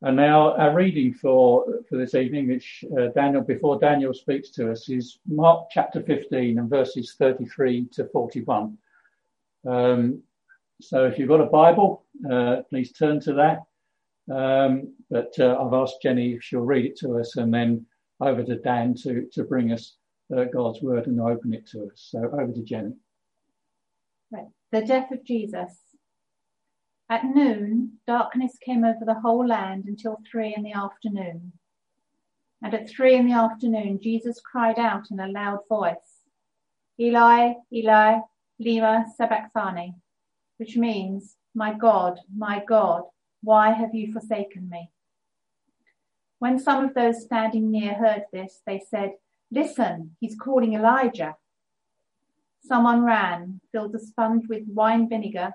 And now our reading for, for this evening, which uh, Daniel, before Daniel speaks to us, is Mark chapter 15 and verses 33 to 41. Um, so if you've got a Bible, uh, please turn to that. Um, but uh, I've asked Jenny if she'll read it to us and then over to Dan to, to bring us uh, God's word and open it to us. So over to Jenny. Right. The death of Jesus. At noon, darkness came over the whole land until three in the afternoon. And at three in the afternoon, Jesus cried out in a loud voice, Eli, Eli, lema sabachthani, which means, My God, my God, why have you forsaken me? When some of those standing near heard this, they said, Listen, he's calling Elijah. Someone ran, filled a sponge with wine vinegar,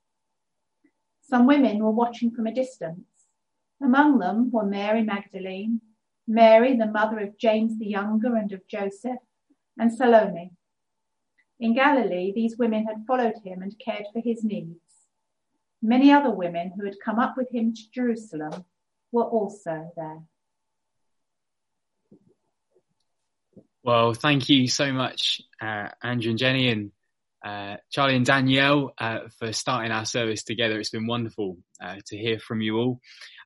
Some women were watching from a distance. Among them were Mary Magdalene, Mary, the mother of James the Younger and of Joseph, and Salome. In Galilee, these women had followed him and cared for his needs. Many other women who had come up with him to Jerusalem were also there. Well, thank you so much, uh, Andrew and Jenny, and uh, Charlie and Danielle uh, for starting our service together. It's been wonderful uh, to hear from you all.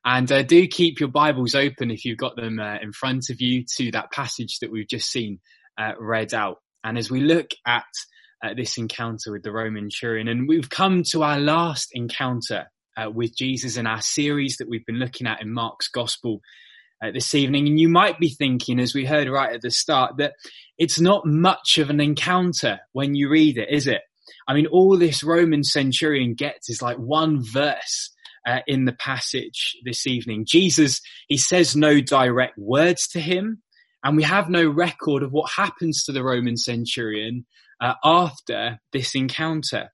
And uh, do keep your Bibles open if you've got them uh, in front of you to that passage that we've just seen read out. And as we look at this encounter with the Roman centurion, and we've come to our last encounter with Jesus in our series that we've been looking at in Mark's Gospel uh, this evening. And you might be thinking, as we heard right at the start, that it's not much of an encounter when you read it, is it? I mean, all this Roman centurion gets is like one verse uh, in the passage this evening. Jesus, he says no direct words to him, and we have no record of what happens to the Roman centurion uh, after this encounter.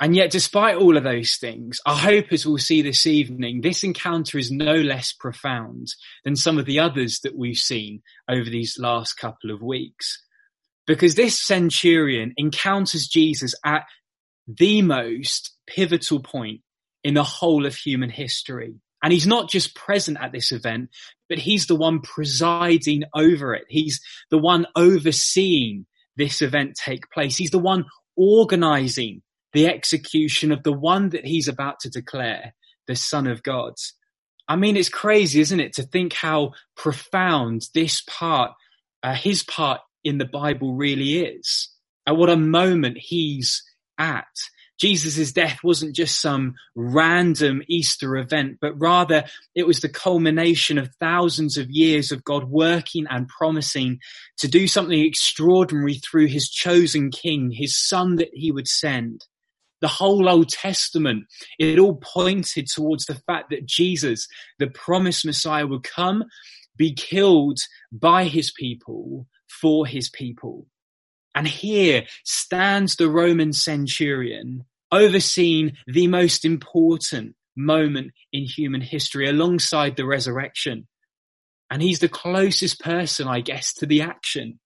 And yet, despite all of those things, I hope as we'll see this evening, this encounter is no less profound than some of the others that we've seen over these last couple of weeks. Because this centurion encounters Jesus at the most pivotal point in the whole of human history. And he's not just present at this event, but he's the one presiding over it. He's the one overseeing this event take place. He's the one organizing the execution of the one that he's about to declare the son of God. I mean, it's crazy, isn't it, to think how profound this part, uh, his part in the Bible really is. And what a moment he's at. Jesus' death wasn't just some random Easter event, but rather it was the culmination of thousands of years of God working and promising to do something extraordinary through his chosen king, his son that he would send the whole Old Testament, it all pointed towards the fact that Jesus, the promised Messiah, would come, be killed by his people for his people. And here stands the Roman centurion overseeing the most important moment in human history alongside the resurrection. And he's the closest person, I guess, to the action.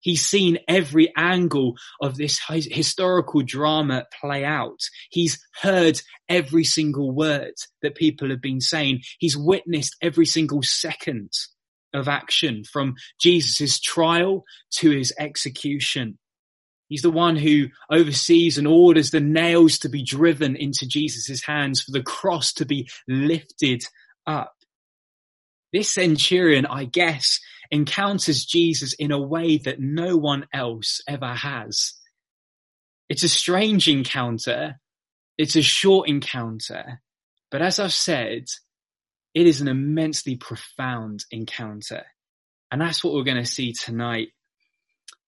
He's seen every angle of this historical drama play out. He's heard every single word that people have been saying. He's witnessed every single second of action from Jesus' trial to his execution. He's the one who oversees and orders the nails to be driven into Jesus' hands for the cross to be lifted up. This centurion, I guess, encounters Jesus in a way that no one else ever has. It's a strange encounter. It's a short encounter. But as I've said, it is an immensely profound encounter. And that's what we're going to see tonight.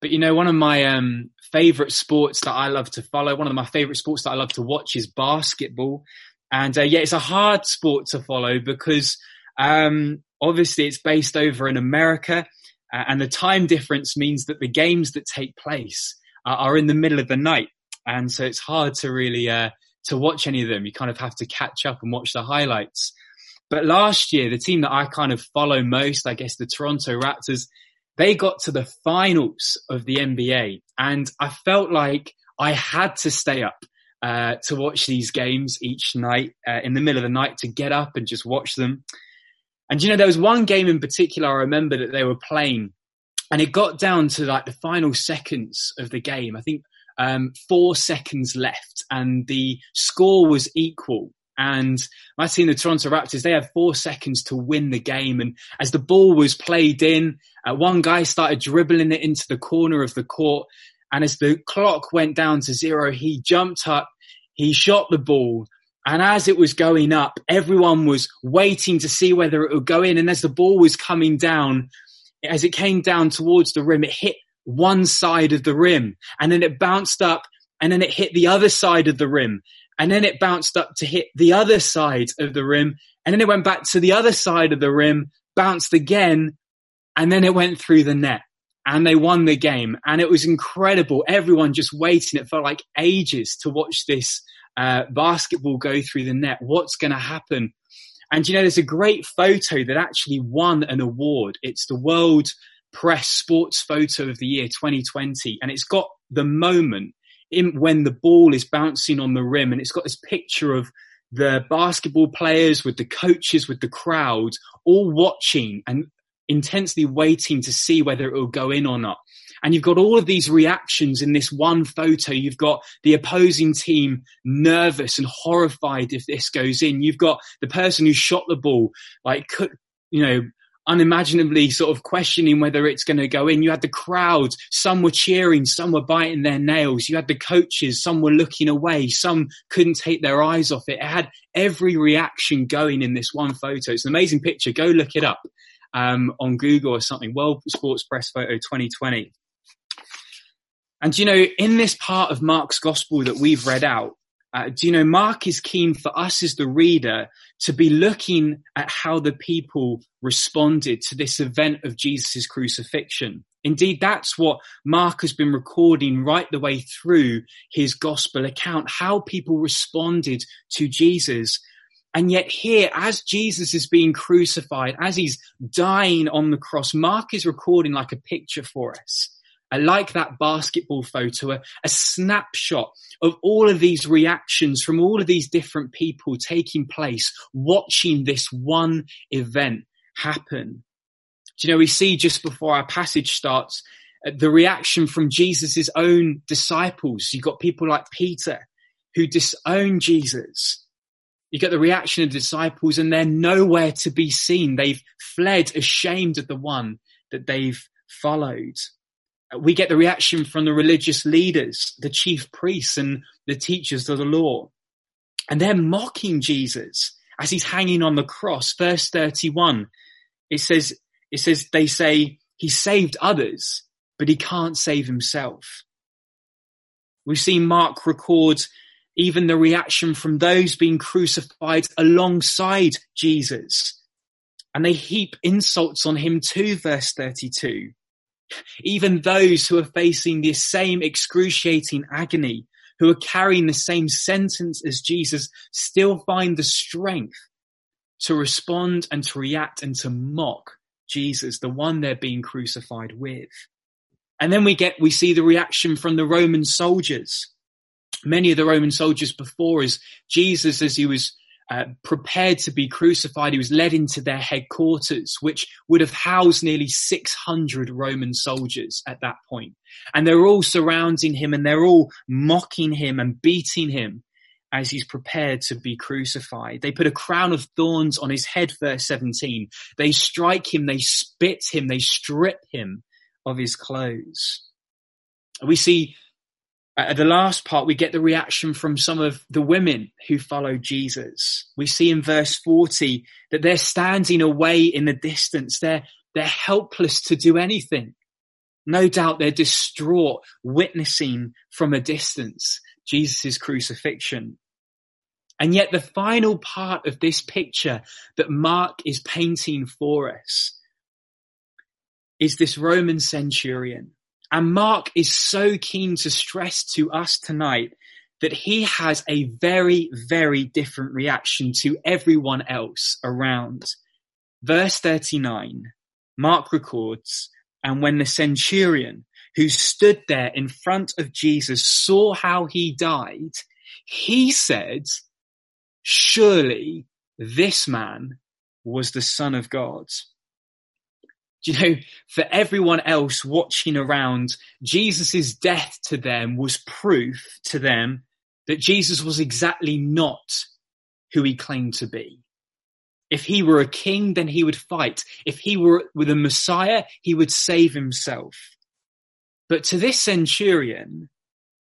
But you know, one of my um, favorite sports that I love to follow, one of my favorite sports that I love to watch is basketball. And uh, yeah, it's a hard sport to follow because um, Obviously, it's based over in America, uh, and the time difference means that the games that take place uh, are in the middle of the night, and so it's hard to really uh, to watch any of them. You kind of have to catch up and watch the highlights. But last year, the team that I kind of follow most, I guess the Toronto Raptors, they got to the finals of the NBA and I felt like I had to stay up uh, to watch these games each night uh, in the middle of the night to get up and just watch them. And you know, there was one game in particular I remember that they were playing and it got down to like the final seconds of the game. I think um, four seconds left and the score was equal. And I seen the Toronto Raptors, they had four seconds to win the game. And as the ball was played in, uh, one guy started dribbling it into the corner of the court. And as the clock went down to zero, he jumped up, he shot the ball. And as it was going up, everyone was waiting to see whether it would go in. And as the ball was coming down, as it came down towards the rim, it hit one side of the rim and then it bounced up and then it hit the other side of the rim and then it bounced up to hit the other side of the rim, and then it went back to the other side of the rim, bounced again, and then it went through the net. And they won the game, and it was incredible. Everyone just waiting. It felt like ages to watch this uh, basketball go through the net. What's going to happen? And you know, there's a great photo that actually won an award. It's the World Press Sports Photo of the Year 2020, and it's got the moment in, when the ball is bouncing on the rim and it's got this picture of the basketball players with the coaches with the crowd all watching and intensely waiting to see whether it will go in or not. And you've got all of these reactions in this one photo. You've got the opposing team nervous and horrified if this goes in. You've got the person who shot the ball, like, you know, unimaginably sort of questioning whether it's going to go in. You had the crowd, some were cheering, some were biting their nails. You had the coaches, some were looking away, some couldn't take their eyes off it. It had every reaction going in this one photo. It's an amazing picture. Go look it up um, on Google or something. World Sports Press Photo 2020. And you know, in this part of Mark's gospel that we've read out, uh, do you know, Mark is keen for us as the reader to be looking at how the people responded to this event of Jesus' crucifixion. Indeed, that's what Mark has been recording right the way through his gospel account, how people responded to Jesus. And yet here, as Jesus is being crucified, as he's dying on the cross, Mark is recording like a picture for us I like that basketball photo, a, a, snapshot of all of these reactions from all of these different people taking place, watching this one event happen. Do you know, we see just before our passage starts, uh, the reaction from Jesus' own disciples. You've got people like Peter who disown Jesus. You get the reaction of the disciples and they're nowhere to be seen. They've fled ashamed of the one that they've followed we get the reaction from the religious leaders, the chief priests and the teachers of the law. And they're mocking Jesus as he's hanging on the cross. Verse 31, it says, it says, they say he saved others, but he can't save himself. We've seen Mark record even the reaction from those being crucified alongside Jesus. And they heap insults on him too, verse 32. Even those who are facing this same excruciating agony, who are carrying the same sentence as Jesus, still find the strength to respond and to react and to mock Jesus, the one they're being crucified with. And then we get, we see the reaction from the Roman soldiers. Many of the Roman soldiers before as Jesus, as he was uh, prepared to be crucified. He was led into their headquarters, which would have housed nearly 600 Roman soldiers at that point. And they're all surrounding him and they're all mocking him and beating him as he's prepared to be crucified. They put a crown of thorns on his head, verse 17. They strike him, they spit him, they strip him of his clothes. We see at the last part, we get the reaction from some of the women who follow Jesus. We see in verse 40 that they're standing away in the distance. They're, they're helpless to do anything. No doubt they're distraught, witnessing from a distance Jesus' crucifixion. And yet the final part of this picture that Mark is painting for us is this Roman centurion. And Mark is so keen to stress to us tonight that he has a very, very different reaction to everyone else around. Verse 39, Mark records, and when the centurion who stood there in front of Jesus saw how he died, he said, surely this man was the son of God. You know, for everyone else watching around, Jesus' death to them was proof to them that Jesus was exactly not who he claimed to be. If he were a king, then he would fight. If he were with a Messiah, he would save himself. But to this centurion,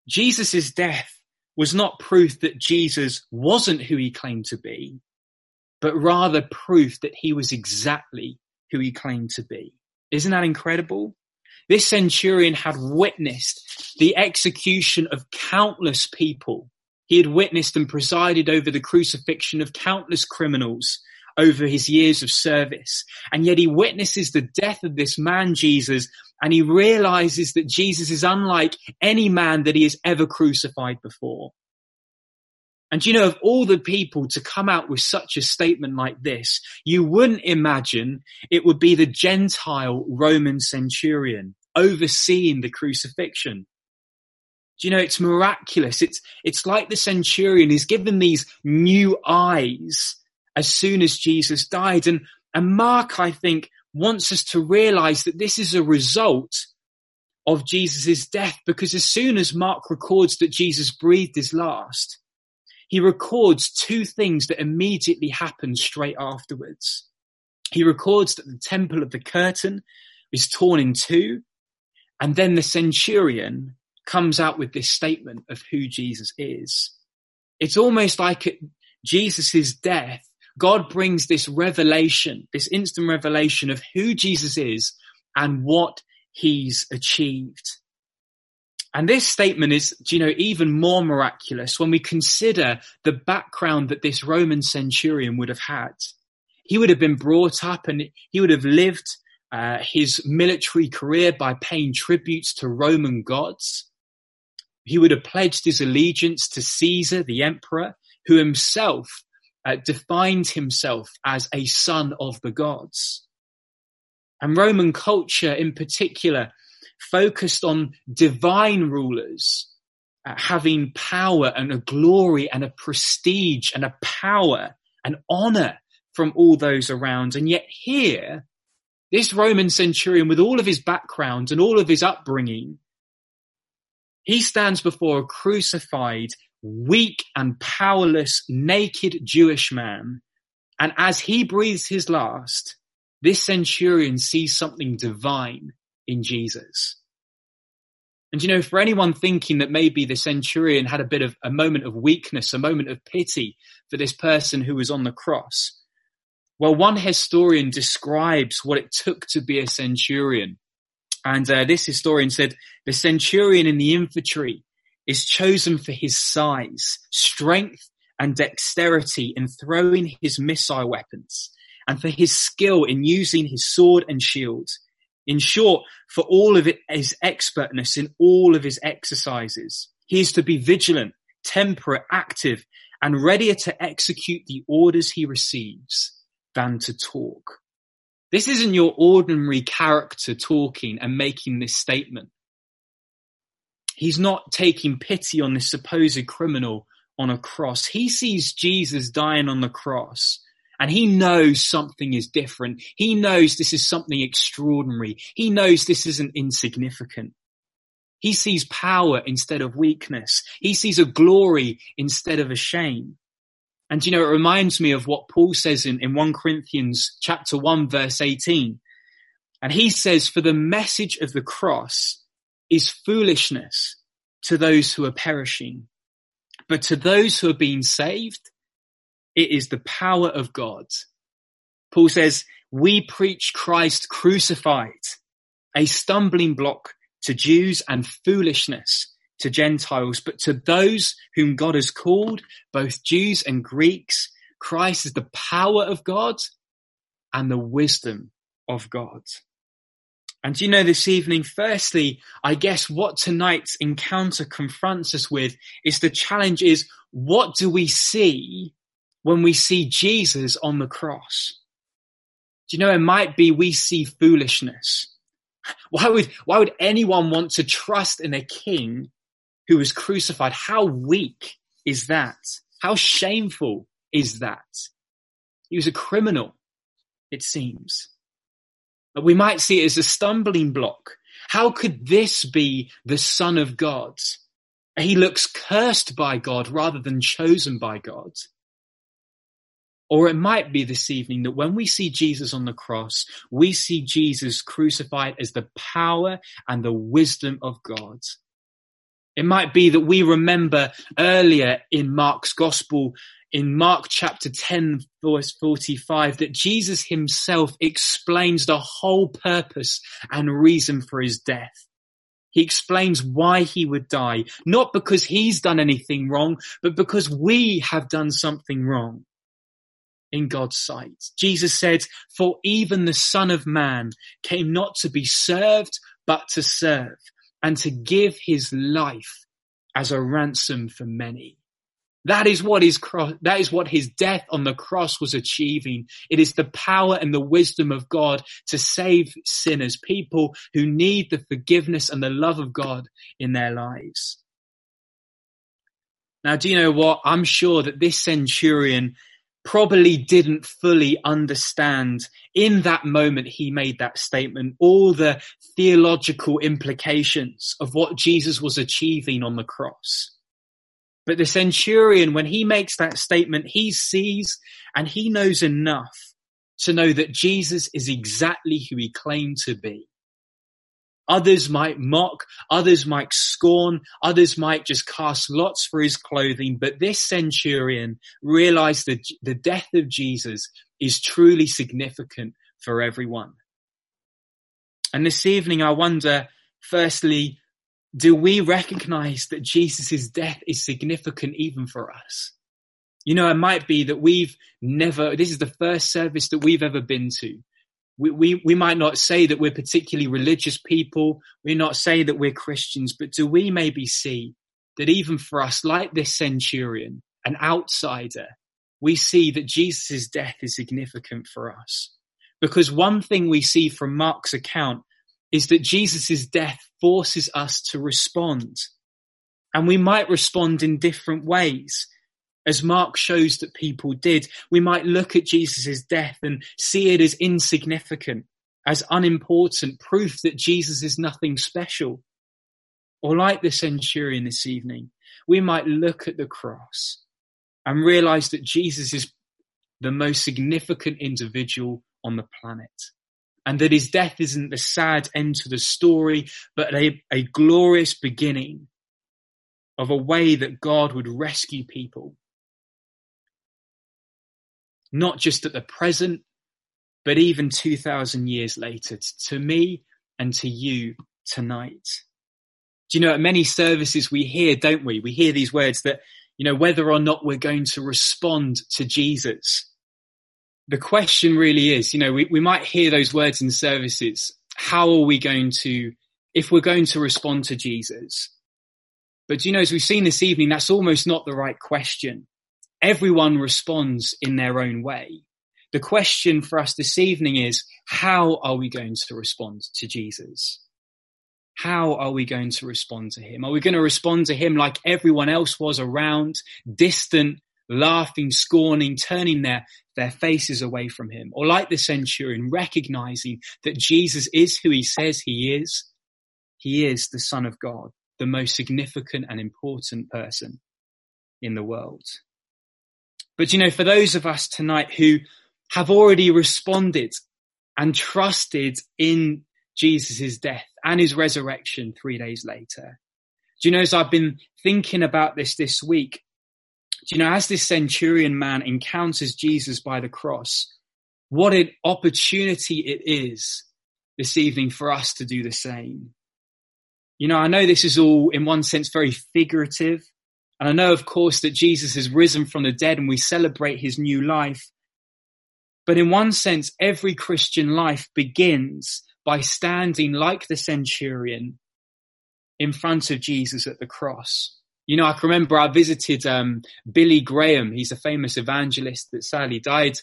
Jesus' death was not proof that Jesus wasn't who he claimed to be, but rather proof that he was exactly who he claimed to be. Isn't that incredible? This centurion had witnessed the execution of countless people. He had witnessed and presided over the crucifixion of countless criminals over his years of service. And yet he witnesses the death of this man, Jesus, and he realizes that Jesus is unlike any man that he has ever crucified before. And you know, of all the people to come out with such a statement like this, you wouldn't imagine it would be the Gentile Roman centurion overseeing the crucifixion. Do you know, it's miraculous. It's, it's like the centurion is given these new eyes as soon as Jesus died. And, and Mark, I think, wants us to realize that this is a result of Jesus' death because as soon as Mark records that Jesus breathed his last, he records two things that immediately happen straight afterwards. He records that the temple of the curtain is torn in two, and then the centurion comes out with this statement of who Jesus is. It's almost like at Jesus' death, God brings this revelation, this instant revelation of who Jesus is and what he's achieved. And this statement is, you know, even more miraculous when we consider the background that this Roman centurion would have had. He would have been brought up and he would have lived uh, his military career by paying tributes to Roman gods. He would have pledged his allegiance to Caesar, the emperor, who himself uh, defined himself as a son of the gods. And Roman culture in particular focused on divine rulers uh, having power and a glory and a prestige and a power and honor from all those around. And yet here, this Roman centurion with all of his background and all of his upbringing, he stands before a crucified weak and powerless, naked Jewish man. And as he breathes his last, this centurion sees something divine in Jesus. And you know, for anyone thinking that maybe the centurion had a bit of a moment of weakness, a moment of pity for this person who was on the cross, well, one historian describes what it took to be a centurion. And uh, this historian said the centurion in the infantry is chosen for his size, strength, and dexterity in throwing his missile weapons, and for his skill in using his sword and shield. In short, for all of it, his expertness in all of his exercises. He is to be vigilant, temperate, active, and readier to execute the orders he receives than to talk. This isn't your ordinary character talking and making this statement. He's not taking pity on this supposed criminal on a cross. He sees Jesus dying on the cross and he knows something is different. He knows this is something extraordinary. He knows this isn't insignificant. He sees power instead of weakness. He sees a glory instead of a shame. And you know, it reminds me of what Paul says in, in 1 Corinthians chapter 1 verse 18. And he says, for the message of the cross is foolishness to those who are perishing. But to those who are being saved, it is the power of God. Paul says, we preach Christ crucified, a stumbling block to Jews and foolishness to Gentiles, but to those whom God has called, both Jews and Greeks, Christ is the power of God and the wisdom of God. And you know, this evening, firstly, I guess what tonight's encounter confronts us with is the challenge is what do we see when we see Jesus on the cross? Do you know, it might be we see foolishness. Why would, why would anyone want to trust in a king who was crucified? How weak is that? How shameful is that? He was a criminal, it seems. But we might see it as a stumbling block. How could this be the son of God? He looks cursed by God rather than chosen by God. Or it might be this evening that when we see Jesus on the cross, we see Jesus crucified as the power and the wisdom of God. It might be that we remember earlier in Mark's gospel, in Mark chapter 10, verse 45, that Jesus himself explains the whole purpose and reason for his death. He explains why he would die, not because he's done anything wrong, but because we have done something wrong in God's sight. Jesus said, for even the son of man came not to be served, but to serve and to give his life as a ransom for many. That is what his cross, that is what his death on the cross was achieving. It is the power and the wisdom of God to save sinners, people who need the forgiveness and the love of God in their lives. Now, do you know what? I'm sure that this centurion probably didn't fully understand in that moment he made that statement, all the theological implications of what Jesus was achieving on the cross. But the centurion, when he makes that statement, he sees and he knows enough to know that Jesus is exactly who he claimed to be. Others might mock, others might scorn, others might just cast lots for his clothing. But this centurion realized that the death of Jesus is truly significant for everyone. And this evening, I wonder, firstly, do we recognize that Jesus' death is significant even for us? You know, it might be that we've never, this is the first service that we've ever been to we, we, we might not say that we're particularly religious people. We not say that we're Christians, but do we maybe see that even for us, like this centurion, an outsider, we see that Jesus' death is significant for us. Because one thing we see from Mark's account is that Jesus' death forces us to respond. And we might respond in different ways as Mark shows that people did, we might look at Jesus' death and see it as insignificant, as unimportant, proof that Jesus is nothing special. Or like the centurion this evening, we might look at the cross and realize that Jesus is the most significant individual on the planet. And that his death isn't the sad end to the story, but a, a glorious beginning of a way that God would rescue people not just at the present, but even 2000 years later, to me and to you tonight. Do you know, at many services we hear, don't we? We hear these words that, you know, whether or not we're going to respond to Jesus. The question really is, you know, we, we might hear those words in services. How are we going to, if we're going to respond to Jesus? But you know, as we've seen this evening, that's almost not the right question everyone responds in their own way. The question for us this evening is, how are we going to respond to Jesus? How are we going to respond to him? Are we going to respond to him like everyone else was around, distant, laughing, scorning, turning their, their faces away from him? Or like the centurion, recognizing that Jesus is who he says he is? He is the son of God, the most significant and important person in the world. But you know, for those of us tonight who have already responded and trusted in Jesus' death and his resurrection three days later. Do you know, as I've been thinking about this this week, do you know, as this centurion man encounters Jesus by the cross, what an opportunity it is this evening for us to do the same. You know, I know this is all in one sense very figurative. And I know, of course, that Jesus has risen from the dead and we celebrate his new life. But in one sense, every Christian life begins by standing like the centurion in front of Jesus at the cross. You know, I can remember I visited um, Billy Graham. He's a famous evangelist that sadly died.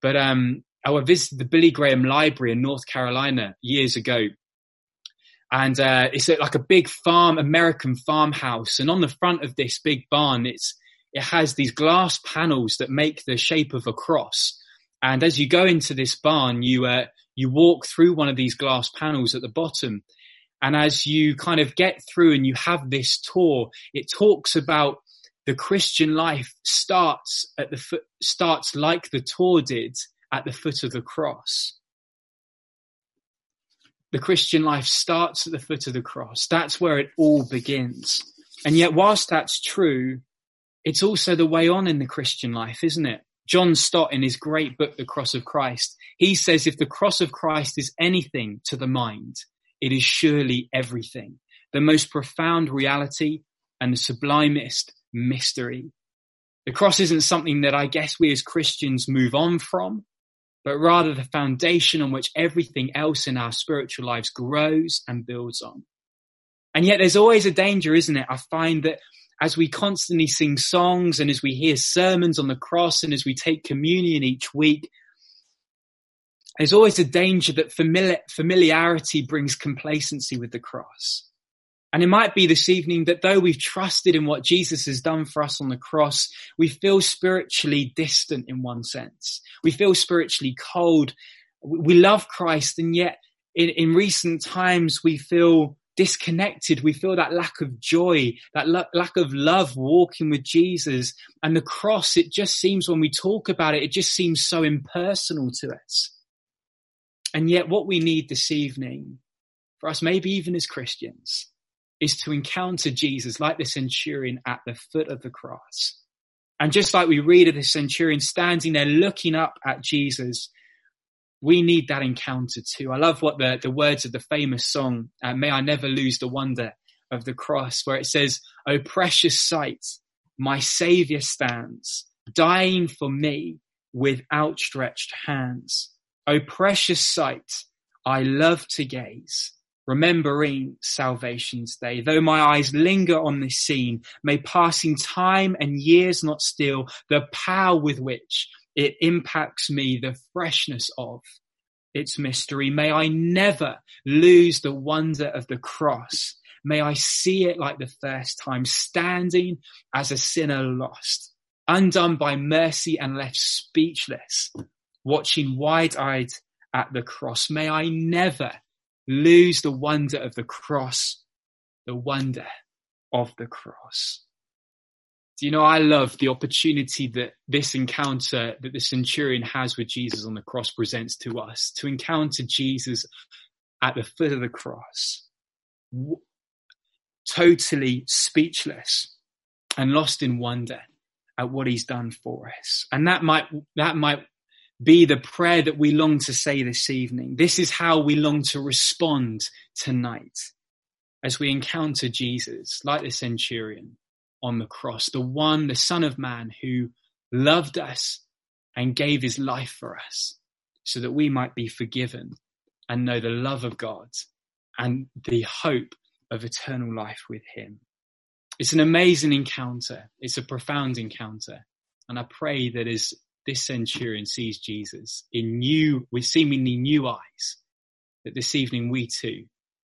But um, I visited the Billy Graham Library in North Carolina years ago. And uh, it's like a big farm, American farmhouse. And on the front of this big barn, it's it has these glass panels that make the shape of a cross. And as you go into this barn, you uh, you walk through one of these glass panels at the bottom, and as you kind of get through and you have this tour, it talks about the Christian life starts at the foot, starts like the tour did at the foot of the cross. The Christian life starts at the foot of the cross. That's where it all begins. And yet, whilst that's true, it's also the way on in the Christian life, isn't it? John Stott in his great book, The Cross of Christ, he says if the cross of Christ is anything to the mind, it is surely everything, the most profound reality and the sublimest mystery. The cross isn't something that I guess we as Christians move on from, but rather the foundation on which everything else in our spiritual lives grows and builds on. And yet there's always a danger, isn't it? I find that as we constantly sing songs and as we hear sermons on the cross and as we take communion each week, there's always a danger that familiarity brings complacency with the cross. And it might be this evening that though we've trusted in what Jesus has done for us on the cross, we feel spiritually distant in one sense. We feel spiritually cold. We love Christ and yet in, in recent times we feel disconnected. We feel that lack of joy, that lack of love walking with Jesus and the cross. It just seems when we talk about it, it just seems so impersonal to us. And yet what we need this evening for us, maybe even as Christians, is to encounter Jesus like the centurion at the foot of the cross. And just like we read of the centurion standing there looking up at Jesus, we need that encounter too. I love what the, the words of the famous song, uh, May I Never Lose the Wonder of the Cross, where it says, Oh precious sight, my Savior stands, dying for me with outstretched hands. O precious sight, I love to gaze, remembering salvation's day. Though my eyes linger on this scene, may passing time and years not steal the power with which it impacts me, the freshness of its mystery. May I never lose the wonder of the cross. May I see it like the first time, standing as a sinner lost, undone by mercy and left speechless watching wide eyed at the cross. May I never lose the wonder of the cross, the wonder of the cross. Do you know, I love the opportunity that this encounter that the centurion has with Jesus on the cross presents to us to encounter Jesus at the foot of the cross, totally speechless and lost in wonder at what he's done for us. And that might, that might be the prayer that we long to say this evening. This is how we long to respond tonight as we encounter Jesus, like the centurion on the cross, the one, the Son of Man who loved us and gave his life for us so that we might be forgiven and know the love of God and the hope of eternal life with him. It's an amazing encounter. It's a profound encounter. And I pray that as this centurion sees Jesus in new, with seemingly new eyes, that this evening we too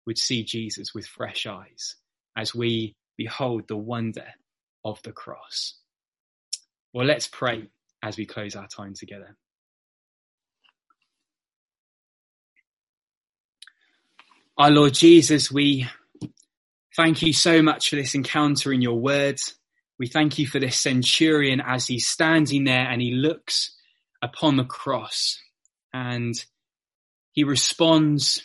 would see Jesus with fresh eyes as we behold the wonder of the cross. Well, let's pray as we close our time together. Our Lord Jesus, we thank you so much for this encounter in your word. We thank you for this centurion as he's standing there and he looks upon the cross and he responds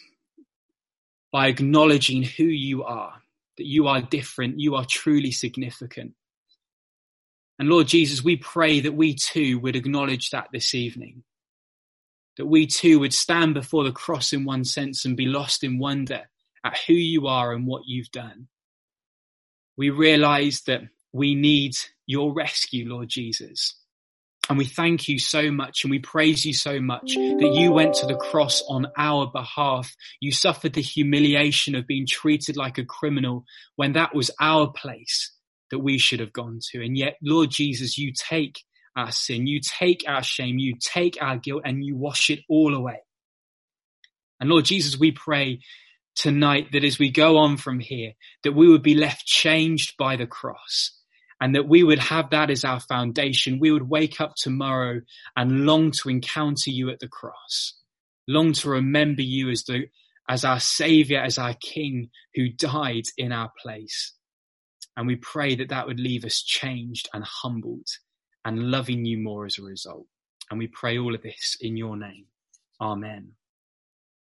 by acknowledging who you are, that you are different, you are truly significant. And Lord Jesus, we pray that we too would acknowledge that this evening, that we too would stand before the cross in one sense and be lost in wonder at who you are and what you've done. We realize that we need your rescue, Lord Jesus. And we thank you so much and we praise you so much that you went to the cross on our behalf. You suffered the humiliation of being treated like a criminal when that was our place that we should have gone to. And yet, Lord Jesus, you take our sin, you take our shame, you take our guilt and you wash it all away. And Lord Jesus, we pray tonight that as we go on from here, that we would be left changed by the cross and that we would have that as our foundation. We would wake up tomorrow and long to encounter you at the cross, long to remember you as the, as our savior, as our king who died in our place. And we pray that that would leave us changed and humbled and loving you more as a result. And we pray all of this in your name. Amen.